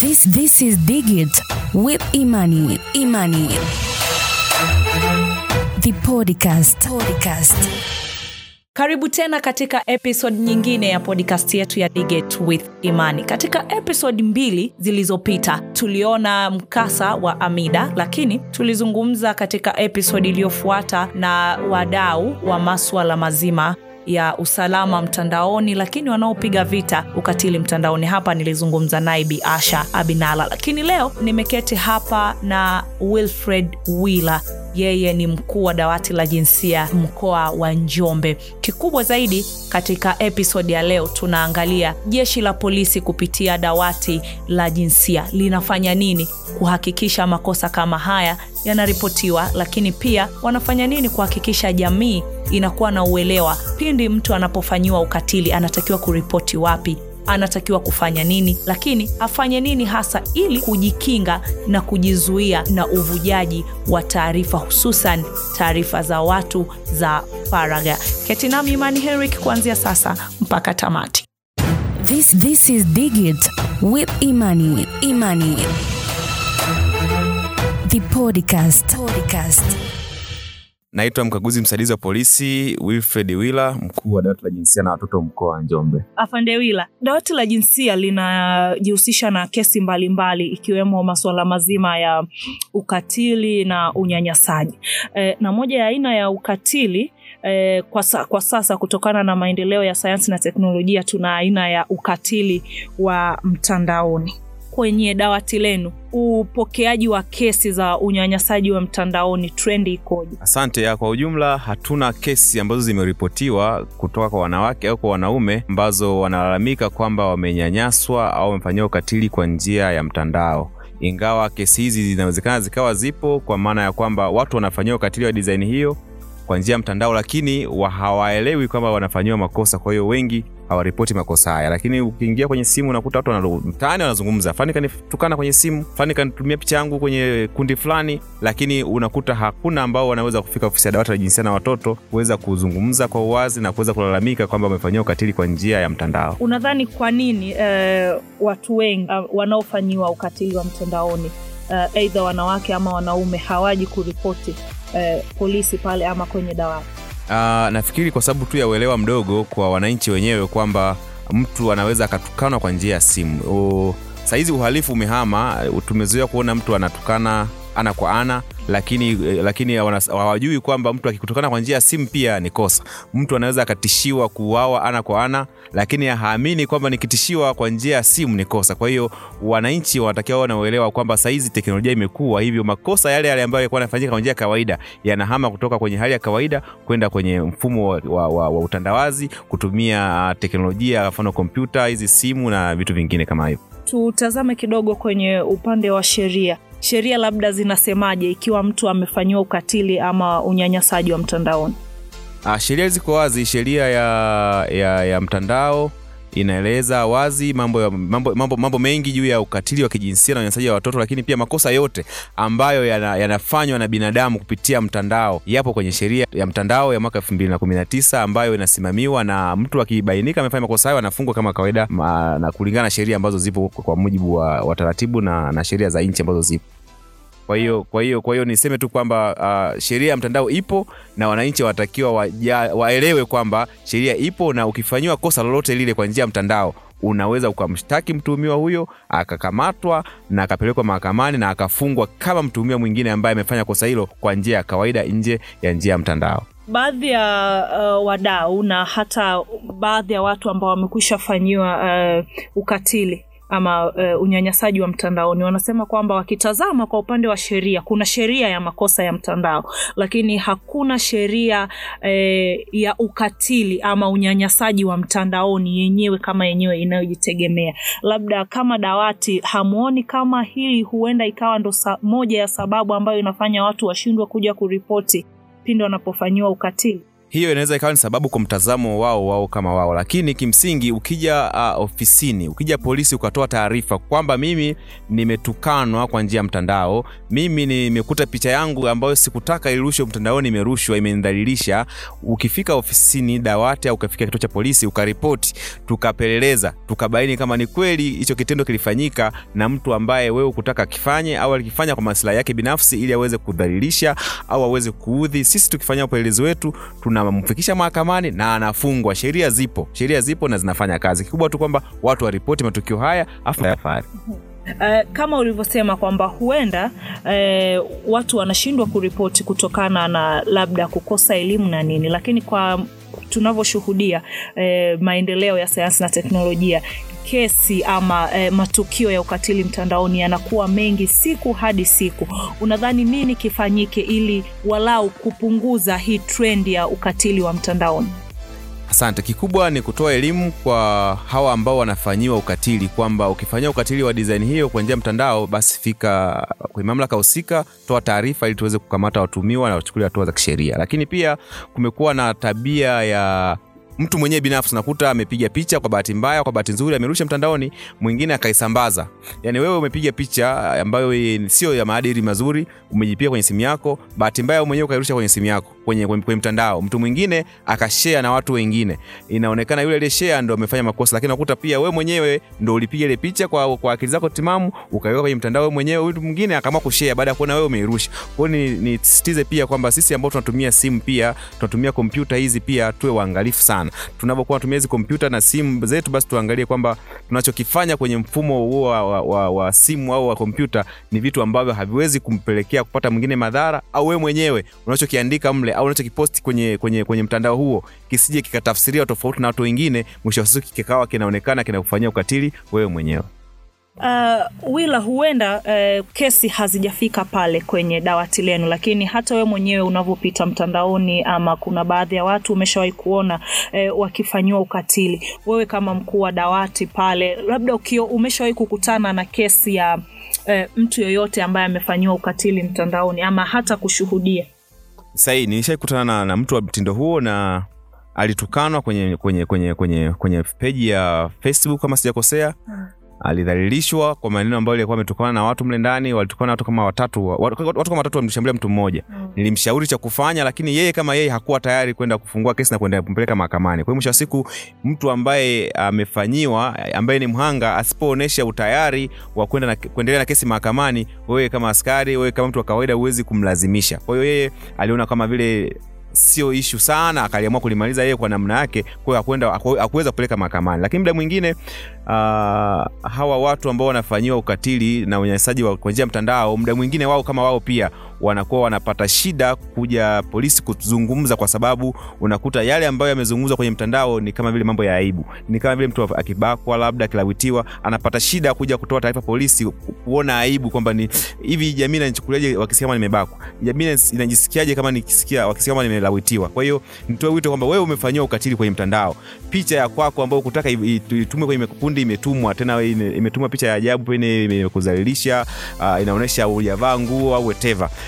This this is Digit with Imani. Imani. The podcast. Podcast. Karibu tena katika episode nyingine ya podcast yetu ya Digit with Imani. Katika episode mbili zilizopita tuliona mkasa wa Amida, lakini tulizungumza katika episode iliyofuata na wadau wa maswala mazima ya usalama mtandaoni, lakini wanaopiga vita ukatili mtandaoni. Hapa nilizungumza naye Bi Asha Abinala, lakini leo nimeketi hapa na Wilfred Wheeler yeye ni mkuu wa dawati la jinsia mkoa wa Njombe. Kikubwa zaidi katika episodi ya leo, tunaangalia jeshi la polisi kupitia dawati la jinsia linafanya nini kuhakikisha makosa kama haya yanaripotiwa, lakini pia wanafanya nini kuhakikisha jamii inakuwa na uelewa pindi mtu anapofanyiwa ukatili, anatakiwa kuripoti wapi anatakiwa kufanya nini, lakini afanye nini hasa ili kujikinga na kujizuia na uvujaji wa taarifa, hususan taarifa za watu za faragha. Keti nami Imani Henrik kuanzia sasa mpaka tamati. This this is Digit with Imani. Imani. The podcast. Podcast. Naitwa mkaguzi msaidizi wa polisi Wilfred Wila, mkuu wa dawati la jinsia na watoto mkoa wa Njombe. Afande Wila, dawati la jinsia linajihusisha na kesi mbalimbali mbali, ikiwemo masuala mazima ya ukatili na unyanyasaji e, na moja ya aina ya ukatili E, kwa, sa, kwa sasa kutokana na maendeleo ya sayansi na teknolojia tuna aina ya ukatili wa mtandaoni. Kwenye dawati lenu. Upokeaji wa kesi za unyanyasaji wa mtandaoni trendi ikoje? Asante ya, kwa ujumla. Hatuna kesi ambazo zimeripotiwa kutoka kwa wanawake au kwa wanaume ambazo wanalalamika kwamba wamenyanyaswa au wamefanyiwa ukatili kwa njia ya mtandao. Ingawa kesi hizi zinawezekana zikawa zipo kwa maana ya kwamba watu wanafanyiwa ukatili wa dizaini hiyo kwa njia ya mtandao, lakini hawaelewi kwamba wanafanyiwa makosa. Kwa hiyo wengi hawaripoti makosa haya, lakini ukiingia kwenye simu unakuta watu mtaani wanazungumza, fani kanitukana kwenye simu, fani kanitumia picha yangu kwenye kundi fulani, lakini unakuta hakuna ambao wanaweza kufika ofisi ya dawati la jinsia na watoto kuweza kuzungumza kwa uwazi na kuweza kulalamika kwamba wamefanyiwa ukatili kwa njia ya mtandao. Unadhani kwa nini uh, watu wengi uh, wanaofanyiwa ukatili wa mtandaoni aidha uh, wanawake ama wanaume hawaji kuripoti uh, polisi pale ama kwenye dawati? Uh, nafikiri kwa sababu tu ya uelewa mdogo kwa wananchi wenyewe kwamba mtu anaweza akatukanwa kwa njia ya simu. Sahizi uhalifu umehama, tumezoea kuona mtu anatukana ana kwa ana lakini lakini hawajui kwamba mtu akikutukana kwa njia ya simu pia ni kosa. Mtu anaweza akatishiwa kuuawa ana kwa ana, lakini haamini kwamba nikitishiwa kwa njia ya simu ni kosa. Kwa hiyo wananchi wanatakiwa wawe na kwamba sahizi teknolojia imekuwa hivyo, makosa yale yale ambayo yalikuwa yanafanyika kwa njia ya kawaida yanahama kutoka kwenye hali ya kawaida kwenda kwenye mfumo wa, wa, wa, wa utandawazi kutumia teknolojia, mfano kompyuta, hizi simu na vitu vingine kama hivyo. Tutazame kidogo kwenye upande wa sheria sheria labda zinasemaje ikiwa mtu amefanyiwa ukatili ama unyanyasaji wa mtandaoni? Sheria ziko wazi. Sheria ya, ya, ya mtandao inaeleza wazi mambo, mambo, mambo, mambo mengi juu ya ukatili wa kijinsia na unyanyasaji wa watoto, lakini pia makosa yote ambayo yanafanywa yana na binadamu kupitia mtandao yapo kwenye sheria ya mtandao ya mwaka 2019 ambayo inasimamiwa na mtu akibainika amefanya makosa hayo anafungwa kama kawaida ma, na kulingana na sheria ambazo zipo kwa mujibu wa, wa taratibu na, na sheria za nchi ambazo zipo. Kwa hiyo kwa hiyo kwa hiyo niseme tu kwamba uh, sheria ya mtandao ipo na wananchi wanatakiwa waelewe kwamba sheria ipo, na ukifanyiwa kosa lolote lile kwa njia ya mtandao unaweza ukamshtaki mtuhumiwa huyo akakamatwa na akapelekwa mahakamani na akafungwa kama mtuhumiwa mwingine ambaye amefanya kosa hilo kwa njia ya kawaida nje ya njia ya mtandao. Baadhi ya uh, wadau na hata baadhi ya watu ambao wamekwisha fanyiwa uh, ukatili ama uh, unyanyasaji wa mtandaoni wanasema kwamba wakitazama kwa upande wa sheria, kuna sheria ya makosa ya mtandao, lakini hakuna sheria eh, ya ukatili ama unyanyasaji wa mtandaoni yenyewe kama yenyewe inayojitegemea. Labda kama dawati, hamuoni kama hii huenda ikawa ndo sa, moja ya sababu ambayo inafanya watu washindwe kuja kuripoti pindi wanapofanyiwa ukatili? Hiyo inaweza ikawa ni sababu kwa mtazamo wao wao kama wao. Lakini kimsingi ukija uh, ofisini ukija polisi ukatoa taarifa kwamba mimi nimetukanwa kwa njia ya mtandao mimi nimekuta picha yangu ambayo sikutaka irushwe mtandaoni imerushwa imenidhalilisha ukifika ofisini dawati au ukafika kituo cha polisi ukaripoti tukapeleleza tukabaini kama ni kweli hicho kitendo kilifanyika na mtu ambaye wewe ukutaka akifanye au alikifanya kwa masilahi yake binafsi ili aweze kudhalilisha au aweze kuudhi. Sisi tukifanya upelelezi wetu tunamfikisha mahakamani na anafungwa. Sheria zipo. Sheria zipo na zinafanya kazi. Kikubwa tu kwamba watu waripoti matukio haya afu yafari Uh, kama ulivyosema kwamba huenda uh, watu wanashindwa kuripoti kutokana na labda kukosa elimu na nini, lakini kwa tunavyoshuhudia uh, maendeleo ya sayansi na teknolojia kesi ama e, matukio ya ukatili mtandaoni yanakuwa mengi siku hadi siku. Unadhani nini kifanyike ili walau kupunguza hii trend ya ukatili wa mtandaoni? Asante. Kikubwa ni kutoa elimu kwa hawa ambao wanafanyiwa ukatili, kwamba ukifanyia ukatili wa dsin hiyo kwa njia mtandao, basi fika kwenye mamlaka husika, toa taarifa ili tuweze kukamata watumiwa na wachukuli hatua za kisheria. Lakini pia kumekuwa na tabia ya mtu mwenyewe binafsi unakuta amepiga picha kwa bahati mbaya, kwa bahati nzuri amerusha mtandaoni, mwingine akaisambaza. Yani wewe umepiga picha ambayo sio ya maadili mazuri, umejipiga kwenye simu yako, bahati mbaya mwenyewe ukairusha kwenye simu yako kwenye, kwenye, kwenye mtandao, mtu mwingine akashare na watu wengine, inaonekana yule aliyeshare ndo amefanya makosa, lakini nakuta pia wewe mwenyewe ndo ulipiga ile picha kwa, kwa akili zako timamu, ukaiweka kwenye mtandao wewe mwenyewe, mtu mwingine akaamua kushare baada ya kuona wewe umeirusha. Kwa hiyo nisisitize pia kwamba sisi ambao tunatumia simu pia tunatumia kompyuta hizi pia tuwe waangalifu sana tunavyokuwa tunatumia hizi kompyuta na simu zetu, basi tuangalie kwamba tunachokifanya kwenye mfumo huo wa, wa, wa, wa simu au wa kompyuta ni vitu ambavyo haviwezi kumpelekea kupata mwingine madhara, au wewe mwenyewe unachokiandika mle au unachokiposti kwenye, kwenye, kwenye mtandao huo kisije kikatafsiriwa tofauti na watu wengine, mwisho wa siku kikawa kinaonekana kinakufanyia ukatili wewe mwenyewe. Uh, wila huenda uh, kesi hazijafika pale kwenye dawati lenu, lakini hata wewe mwenyewe unavyopita mtandaoni, ama kuna baadhi ya watu umeshawahi kuona uh, wakifanyiwa ukatili, wewe kama mkuu wa dawati pale, labda ukio umeshawahi kukutana na kesi ya uh, mtu yoyote ambaye amefanyiwa ukatili mtandaoni ama hata kushuhudia? Sahi, nilishaikutana na, na mtu wa mtindo huo na alitukanwa kwenye kwenye kwenye kwenye kwenye peji ya Facebook kama sijakosea. Hmm alidhalilishwa kwa maneno ambayo yalikuwa ametokana na watu mle ndani, walitokana na watu kama watatu, watu, watu kama watatu walimshambulia mtu mmoja mm. Nilimshauri cha kufanya, lakini yeye kama yeye hakuwa tayari kwenda kufungua kesi na kwenda kumpeleka mahakamani. Kwa hiyo mwisho wa siku mtu ambaye amefanyiwa, ambaye ni mhanga, asipoonyesha utayari wa kwenda na kuendelea na kesi mahakamani, wewe kama askari, wewe kama mtu wa kawaida, huwezi kumlazimisha. Kwa hiyo yeye aliona kama vile sio ishu sana, akaliamua kulimaliza yeye kwa namna yake, kwa akwenda hakuweza kupeleka mahakamani. Lakini muda mwingine uh, hawa watu ambao wanafanyiwa ukatili na unyanyasaji kwa njia mtandao, muda mwingine wao kama wao pia wanakuwa wanapata shida kuja polisi kuzungumza, kwa sababu unakuta yale ambayo yamezungumzwa kwenye mtandao ni kama vile mambo ya aibu, ni kama vile mtu akibakwa, labda akilawitiwa, anapata shida kuja kutoa taarifa polisi, kuona aibu kwamba ni hivi, jamii inanichukuliaje wakisikia kama nimebakwa, jamii inajisikiaje kama nikisikia wakisikia kama nimelawitiwa. Kwa hiyo nitoe wito kwamba wewe umefanyiwa ukatili kwenye mtandao, picha ya kwako ambayo kutaka itumwe kwenye makundi imetumwa tena, imetumwa picha ya ajabu, pengine imekudhalilisha, uh, inaonyesha hujavaa nguo au whatever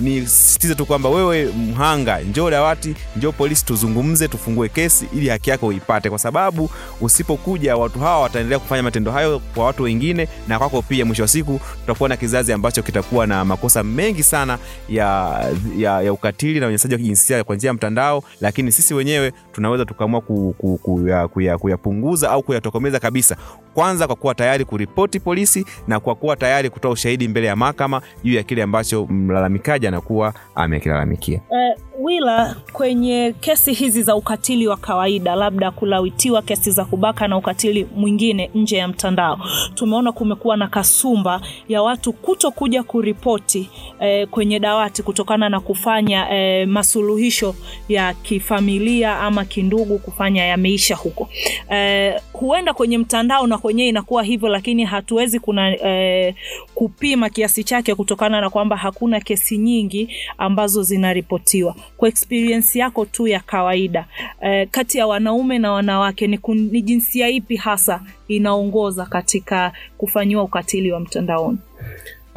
nisisitize tu kwamba wewe mhanga, njoo dawati, njoo polisi, tuzungumze, tufungue kesi ili haki yako uipate, kwa sababu usipokuja watu hawa wataendelea kufanya matendo hayo kwa watu wengine na kwako pia. Mwisho wa siku tutakuwa na kizazi ambacho kitakuwa na makosa mengi sana ya, ya, ya ukatili na unyanyasaji wa kijinsia kwa njia ya mtandao, lakini sisi wenyewe tunaweza tukaamua kuyapunguza kuya, kuya, au kuyatokomeza kabisa, kwanza kwa kuwa tayari kuripoti polisi na kwa kuwa tayari kutoa ushahidi mbele ya mahakama juu ya kile ambacho mlalamikaji anakuwa amekilalamikia. Uh, Wila, kwenye kesi hizi za ukatili wa kawaida, labda kulawitiwa, kesi za kubaka na ukatili mwingine nje ya mtandao, tumeona kumekuwa na kasumba ya watu kuto kuja kuripoti eh, kwenye dawati kutokana na kufanya eh, masuluhisho ya kifamilia ama kindugu kufanya yameisha huko. Eh, huenda kwenye mtandao na kwenyewe inakuwa hivyo, lakini hatuwezi kuna eh, kupima kiasi chake kutokana na kwamba hakuna kesi nyingi ambazo zinaripotiwa kwa experience yako tu ya kawaida eh, kati ya wanaume na wanawake ni, kun, ni jinsia ipi hasa inaongoza katika kufanyiwa ukatili wa mtandaoni?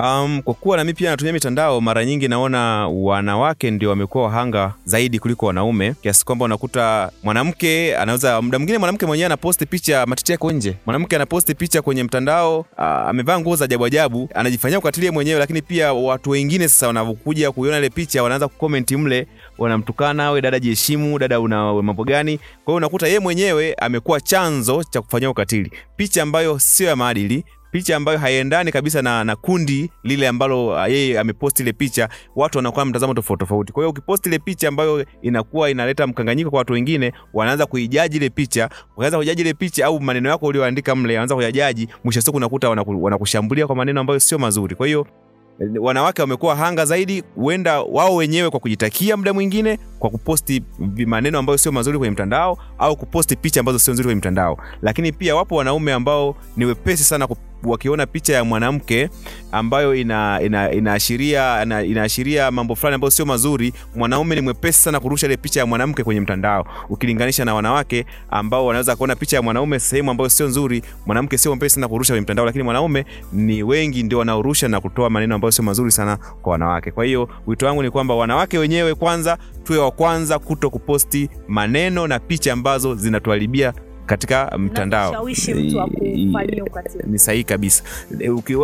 Um, kwa kuwa nami pia natumia mitandao, mara nyingi naona wanawake ndio wamekuwa wahanga zaidi kuliko wanaume, kiasi kwamba unakuta mwanamke anaweza, muda mwingine mwanamke mwenyewe anaposti picha matiti yako nje. Mwanamke anaposti picha kwenye mtandao, uh, amevaa nguo za ajabu ajabu, anajifanyia ukatilie mwenyewe, lakini pia watu wengine sasa wanavyokuja kuiona ile picha wanaanza kukomenti mle, wanamtukana, we dada, jiheshimu, dada, una mambo gani? Kwa hiyo unakuta yeye mwenyewe amekuwa chanzo cha kufanyia ukatili, picha ambayo sio ya maadili picha ambayo haiendani kabisa na, na kundi lile ambalo uh, yeye ameposti ile picha, watu wanakuwa na mtazamo tofauti tofauti. Kwa hiyo ukiposti ile picha ambayo inakuwa inaleta mkanganyiko kwa watu wengine, wanaanza kuijaji ile picha, wanaanza kujaji ile picha au maneno yako ulioandika mle, wanaanza kuyajaji, mwisho siku unakuta wanakushambulia kwa maneno ambayo sio mazuri. Kwa hiyo wanawake wamekuwa hanga zaidi, huenda wao wenyewe kwa kujitakia muda mwingine kwa kuposti maneno ambayo sio mazuri kwenye mtandao au kuposti picha ambazo sio nzuri kwenye mtandao. Lakini pia wapo wanaume ambao ni wepesi sana wakiona picha ya mwanamke ambayo ina, ina, inaashiria ina, mambo fulani ambayo sio mazuri, mwanaume ni mwepesi sana kurusha ile picha ya mwanamke kwenye mtandao, ukilinganisha na wanawake ambao wanaweza kuona picha ya mwanaume sehemu ambayo sio nzuri. Mwanamke sio mwepesi sana kurusha kwenye mtandao, lakini mwanaume ni wengi ndio wanaorusha na kutoa maneno ambayo sio mazuri sana kwa wanawake. Kwa hiyo wito wangu ni kwamba wanawake wenyewe kwanza tuwe wa kwanza kuto kuposti maneno na picha ambazo zinatuharibia katika mtandao. Ni sahihi kabisa.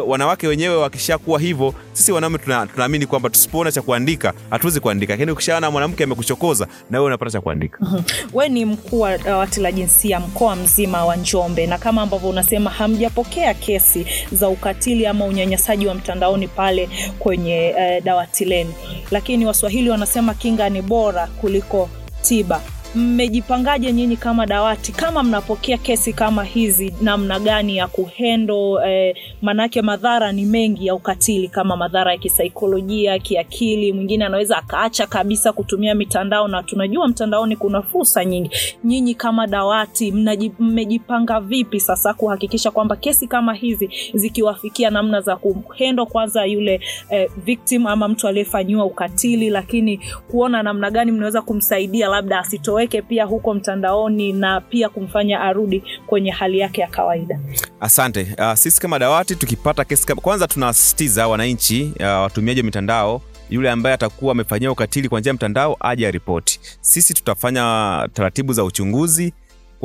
Wanawake wenyewe wakishakuwa hivyo, sisi wanaume tunaamini tuna kwamba tusipoona cha kuandika hatuwezi kuandika, lakini ukishaona mwanamke amekuchokoza na wewe unapata cha kuandika. mm-hmm. We ni mkuu wa dawati la jinsia mkoa mzima wa Njombe, na kama ambavyo unasema hamjapokea kesi za ukatili ama unyanyasaji wa mtandaoni pale kwenye eh, dawati lenu, lakini Waswahili wanasema kinga ni bora kuliko tiba mmejipangaje nyinyi kama dawati? Kama mnapokea kesi kama hizi namna gani ya kuhendo eh, manake madhara ni mengi ya ukatili kama madhara ya kisaikolojia kiakili mwingine anaweza akaacha kabisa kutumia mitandao na tunajua mtandaoni kuna fursa nyingi. Nyinyi kama dawati mmejipanga vipi sasa kuhakikisha kwamba kesi kama hizi zikiwafikia namna za kuhendo kwanza yule eh, victim ama mtu aliyefanyiwa ukatili lakini kuona namna gani mnaweza kumsaidia labda asitoe aweke pia huko mtandaoni na pia kumfanya arudi kwenye hali yake ya kawaida. Asante. Uh, sisi kama dawati tukipata kesi kama, kwanza tunasisitiza wananchi uh, watumiaji wa mitandao yule ambaye atakuwa amefanyia ukatili kwa njia ya mtandao aje aripoti. Sisi tutafanya taratibu za uchunguzi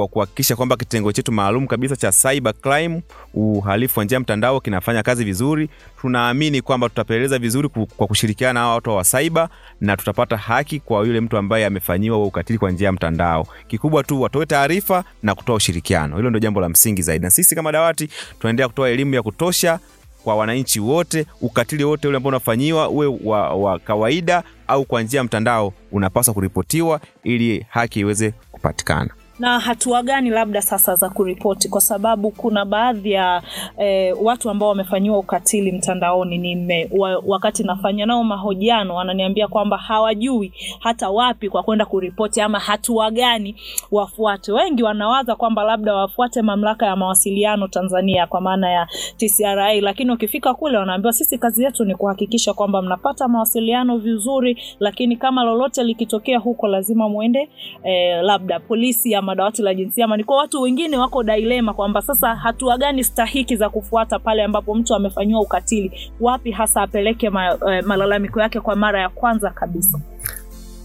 kwa kuhakikisha kwamba kitengo chetu maalum kabisa cha cyber crime, uhalifu wa njia mtandao kinafanya kazi vizuri. Tunaamini kwamba tutapeleleza vizuri kwa kushirikiana na hawa watu wa cyber na tutapata haki kwa yule mtu ambaye amefanyiwa ukatili kwa njia ya mtandao. Kikubwa tu watoe taarifa na kutoa ushirikiano, hilo ndio jambo la msingi zaidi, na sisi kama dawati tunaendelea kutoa elimu ya kutosha kwa wananchi wote. Ukatili wote ule ambao unafanyiwa uwe wa, wa kawaida au kwa njia ya mtandao unapaswa kuripotiwa ili haki iweze kupatikana na hatua gani labda sasa za kuripoti, kwa sababu kuna baadhi ya eh, watu ambao wamefanyiwa ukatili mtandaoni nime, wa, wakati nafanya nao mahojiano wananiambia kwamba hawajui hata wapi kwa kwenda kuripoti ama hatua gani wafuate. Wengi wanawaza kwamba labda wafuate mamlaka ya mawasiliano Tanzania kwa maana ya TCRA, lakini ukifika kule wanaambiwa sisi kazi yetu ni kuhakikisha kwamba mnapata mawasiliano vizuri, lakini kama lolote likitokea huko lazima mwende eh, labda polisi ama dawati la jinsia ama kwa watu wengine wako dilema kwamba sasa hatua gani stahiki za kufuata pale ambapo mtu amefanyiwa ukatili, wapi hasa apeleke ma, eh, malalamiko yake kwa mara ya kwanza kabisa.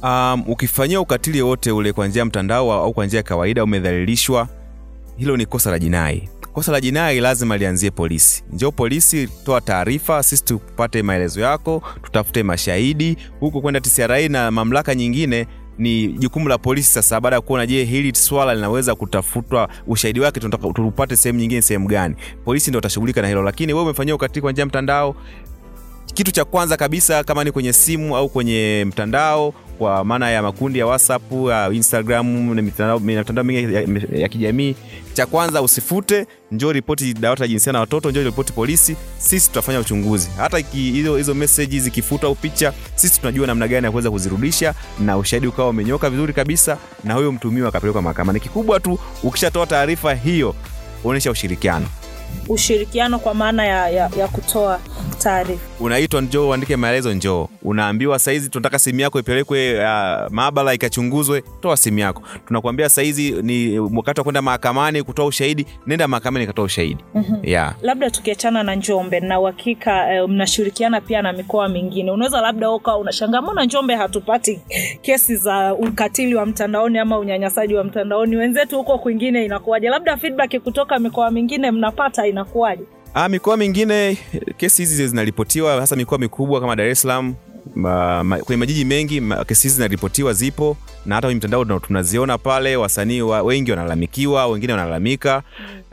Um, ukifanyia ukatili wote ule kwa njia ya mtandao au kwa njia ya kawaida, umedhalilishwa, hilo ni kosa la jinai. Kosa la jinai lazima lianzie polisi. Njoo polisi, toa taarifa, sisi tupate maelezo yako, tutafute mashahidi huku Kwenda TCRA na mamlaka nyingine ni jukumu la polisi sasa, baada ya kuona je, hili swala linaweza kutafutwa ushahidi wake, tunataka tupate sehemu nyingine, sehemu gani, polisi ndio watashughulika na hilo. Lakini wewe umefanyia ukatili kwa njia ya mtandao, kitu cha kwanza kabisa, kama ni kwenye simu au kwenye mtandao, kwa maana ya makundi ya WhatsApp, ya Instagram na mitandao mingi ya, ya kijamii, cha kwanza usifute, njoo ripoti dawati la jinsia na watoto, njoo ripoti polisi, sisi tutafanya uchunguzi. Hata hizo hizo message zikifutwa au picha, sisi tunajua namna gani ya kuweza kuzirudisha na ushahidi ukawa umenyoka vizuri kabisa, na huyo mtumiwa akapelekwa mahakamani. Kikubwa tu ukishatoa taarifa hiyo, onyesha ushirikiano ushirikiano kwa maana ya, ya, ya kutoa taarifa unaitwa njoo uandike maelezo njoo. Unaambiwa saizi tunataka simu yako ipelekwe uh, maabara ikachunguzwe toa simu yako. Tunakuambia saizi ni wakati wa kwenda mahakamani kutoa ushahidi nenda mahakamani ikatoa ushahidi. Mm-hmm. yeah. labda tukiachana na njombe na uhakika eh, mnashirikiana pia na mikoa mingine. Unaweza labda ukawa unashangaa mbona njombe hatupati kesi za ukatili wa mtandaoni ama unyanyasaji wa mtandaoni? Wenzetu huko kwingine inakuwaje? Labda feedback kutoka mikoa mingine mnapata inakuwaje Ah, mikoa mingine kesi hizi zinaripotiwa hasa mikoa mikubwa kama Dar es Salaam ma, ma, kwenye majiji mengi ma, kesi hizi zinaripotiwa zipo na hata kwenye mtandao tunaziona pale wasanii wa, wengi wanalalamikiwa wengine wanalalamika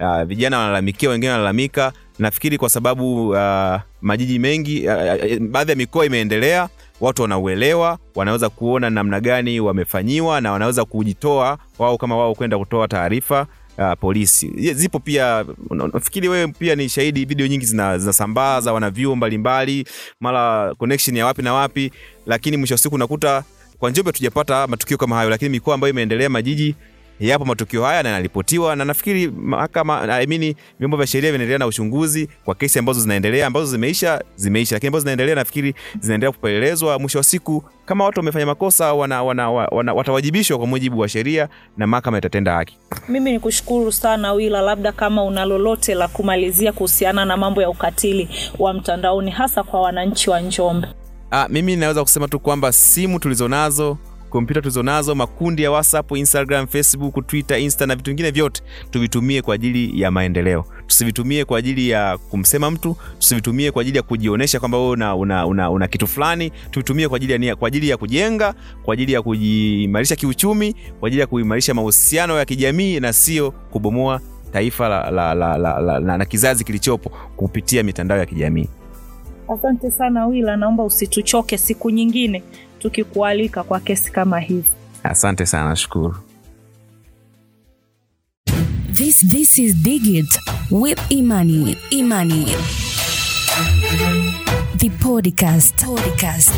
uh, vijana wanalalamikiwa wengine wanalalamika. Nafikiri kwa sababu uh, majiji mengi uh, uh, baadhi ya mikoa imeendelea watu wanauelewa wanaweza kuona namna gani wamefanyiwa na wanaweza kujitoa wao kama wao kwenda kutoa taarifa uh, polisi. Zipo pia nafikiri wewe pia ni shahidi video nyingi zina- zinasambaa za wanavyuo mbalimbali mara connection ya wapi na wapi lakini mwisho wa siku unakuta kwa njombe tujapata matukio kama hayo lakini mikoa ambayo imeendelea majiji yapo matukio haya na yanaripotiwa na nafikiri mahakama amini, vyombo vya sheria vinaendelea na uchunguzi kwa kesi ambazo zinaendelea ambazo zimeisha zimeisha lakini ambazo zinaendelea nafikiri zinaendelea kupelelezwa mwisho wa siku kama watu wamefanya makosa wana, wana, wana, watawajibishwa kwa mujibu wa sheria na mahakama itatenda haki. Mimi ni kushukuru sana wila labda kama una lolote la kumalizia kuhusiana na mambo ya ukatili wa mtandaoni hasa kwa wananchi wa njombe. Ah, mimi naweza kusema tu kwamba simu tulizonazo kompyuta tulizonazo makundi ya whatsapp instagram facebook twitter insta na vitu vingine vyote tuvitumie kwa ajili ya maendeleo. Tusivitumie kwa ajili ya kumsema mtu tusivitumie kwa ajili ya kujionyesha kwamba wewe una, una, una, una kitu fulani. Tuvitumie kwa ajili ya, kwa ajili ya kujenga kwa ajili ya kujiimarisha kiuchumi kwa ajili ya kuimarisha mahusiano ya kijamii na sio kubomoa taifa la, la, la, la, la, la, na kizazi kilichopo kupitia mitandao ya kijamii. Asante sana wila naomba usituchoke siku nyingine tukikualika kwa kesi kama hivi. asante sana nashukuru This this is Digit with Imani. Imani. The podcast. Podcast.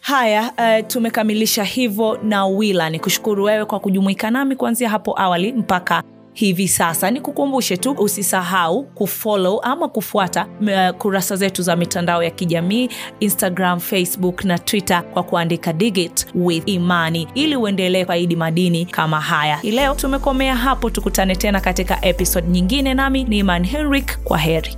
haya uh, tumekamilisha hivyo na wila ni kushukuru wewe kwa kujumuika nami kuanzia hapo awali mpaka hivi sasa ni kukumbushe tu usisahau kufollow ama kufuata uh, kurasa zetu za mitandao ya kijamii instagram facebook na twitter kwa kuandika digit with imani. Ili uendelee faidi madini kama haya. Hii leo tumekomea hapo tukutane tena katika episode nyingine. Nami ni iman henrik kwa heri